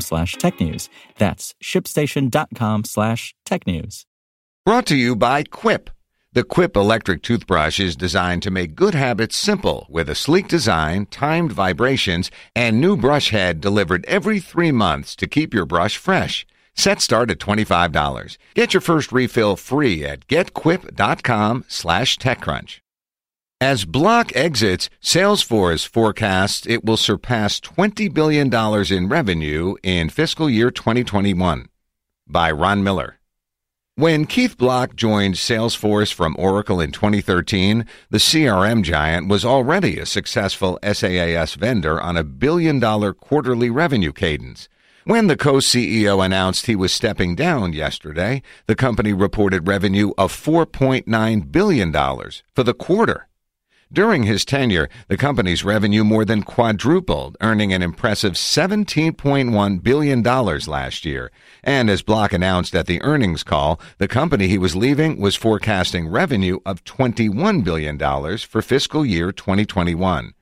slash technews. That's shipstation.com slash technews. Brought to you by Quip. The Quip electric toothbrush is designed to make good habits simple with a sleek design, timed vibrations, and new brush head delivered every three months to keep your brush fresh. Set start at $25. Get your first refill free at getquip.com slash techcrunch. As Block exits, Salesforce forecasts it will surpass $20 billion in revenue in fiscal year 2021. By Ron Miller. When Keith Block joined Salesforce from Oracle in 2013, the CRM giant was already a successful SaaS vendor on a billion dollar quarterly revenue cadence. When the co-CEO announced he was stepping down yesterday, the company reported revenue of $4.9 billion for the quarter. During his tenure, the company's revenue more than quadrupled, earning an impressive $17.1 billion last year. And as Block announced at the earnings call, the company he was leaving was forecasting revenue of $21 billion for fiscal year 2021.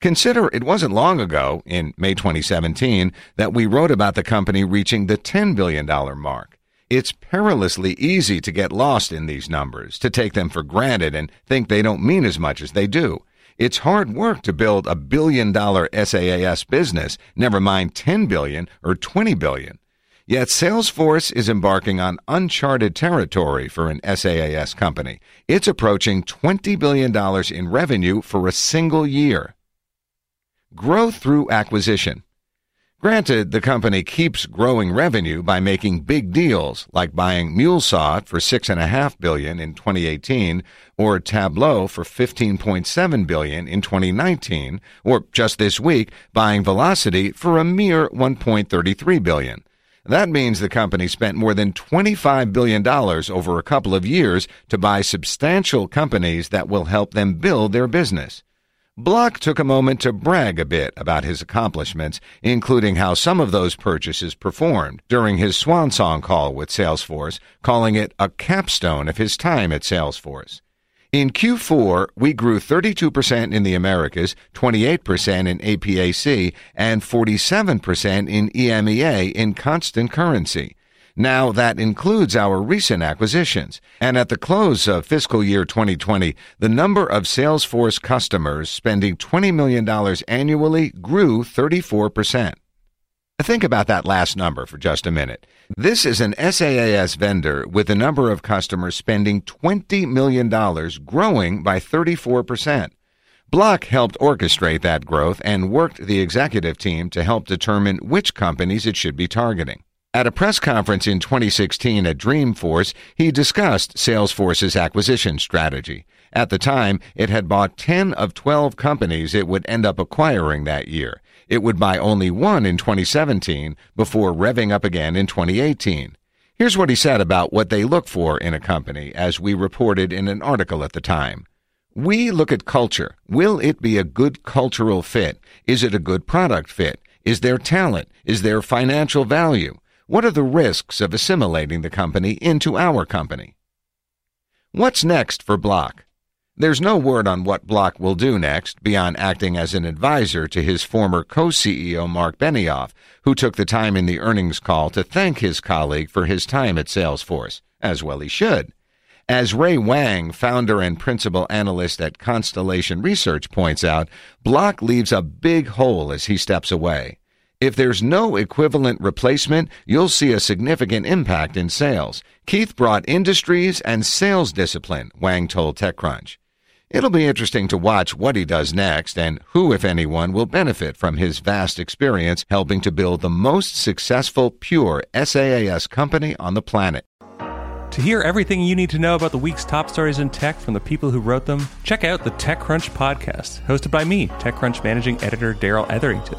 Consider it wasn't long ago, in May 2017, that we wrote about the company reaching the $10 billion mark. It's perilously easy to get lost in these numbers, to take them for granted and think they don't mean as much as they do. It's hard work to build a billion dollar SaaS business, never mind 10 billion or 20 billion. Yet Salesforce is embarking on uncharted territory for an SaaS company. It's approaching $20 billion in revenue for a single year. Growth through acquisition. Granted, the company keeps growing revenue by making big deals, like buying MuleSoft for six and a half billion in 2018, or Tableau for 15.7 billion in 2019, or just this week buying Vlocity for a mere 1.33 billion. That means the company spent more than $25 billion over a couple of years to buy substantial companies that will help them build their business. Block took a moment to brag a bit about his accomplishments, including how some of those purchases performed during his swan song call with Salesforce, calling it a capstone of his time at Salesforce. In Q4, we grew 32% in the Americas, 28% in APAC, and 47% in EMEA in constant currency. Now that includes our recent acquisitions. And at the close of fiscal year 2020, the number of Salesforce customers spending $20 million annually grew 34%. Think about that last number for just a minute. This is an SaaS vendor with the number of customers spending $20 million growing by 34%. Block helped orchestrate that growth and worked the executive team to help determine which companies it should be targeting. At a press conference in 2016 at Dreamforce, he discussed Salesforce's acquisition strategy. At the time, it had bought 10 of 12 companies it would end up acquiring that year. It would buy only one in 2017 before revving up again in 2018. Here's what he said about what they look for in a company, as we reported in an article at the time. We look at culture. Will it be a good cultural fit? Is it a good product fit? Is there talent? Is there financial value? What are the risks of assimilating the company into our company? What's next for Block? There's no word on what Block will do next beyond acting as an advisor to his former co-CEO Marc Benioff, who took the time in the earnings call to thank his colleague for his time at Salesforce, as well he should. As Ray Wang, founder and principal analyst at Constellation Research, points out, Block leaves a big hole as he steps away. If there's no equivalent replacement, you'll see a significant impact in sales. Keith brought industries and sales discipline, Wang told TechCrunch. It'll be interesting to watch what he does next and who, if anyone, will benefit from his vast experience helping to build the most successful pure SaaS company on the planet. To hear everything you need to know about the week's top stories in tech from the people who wrote them, check out the TechCrunch podcast, hosted by me, TechCrunch managing editor Darrell Etherington.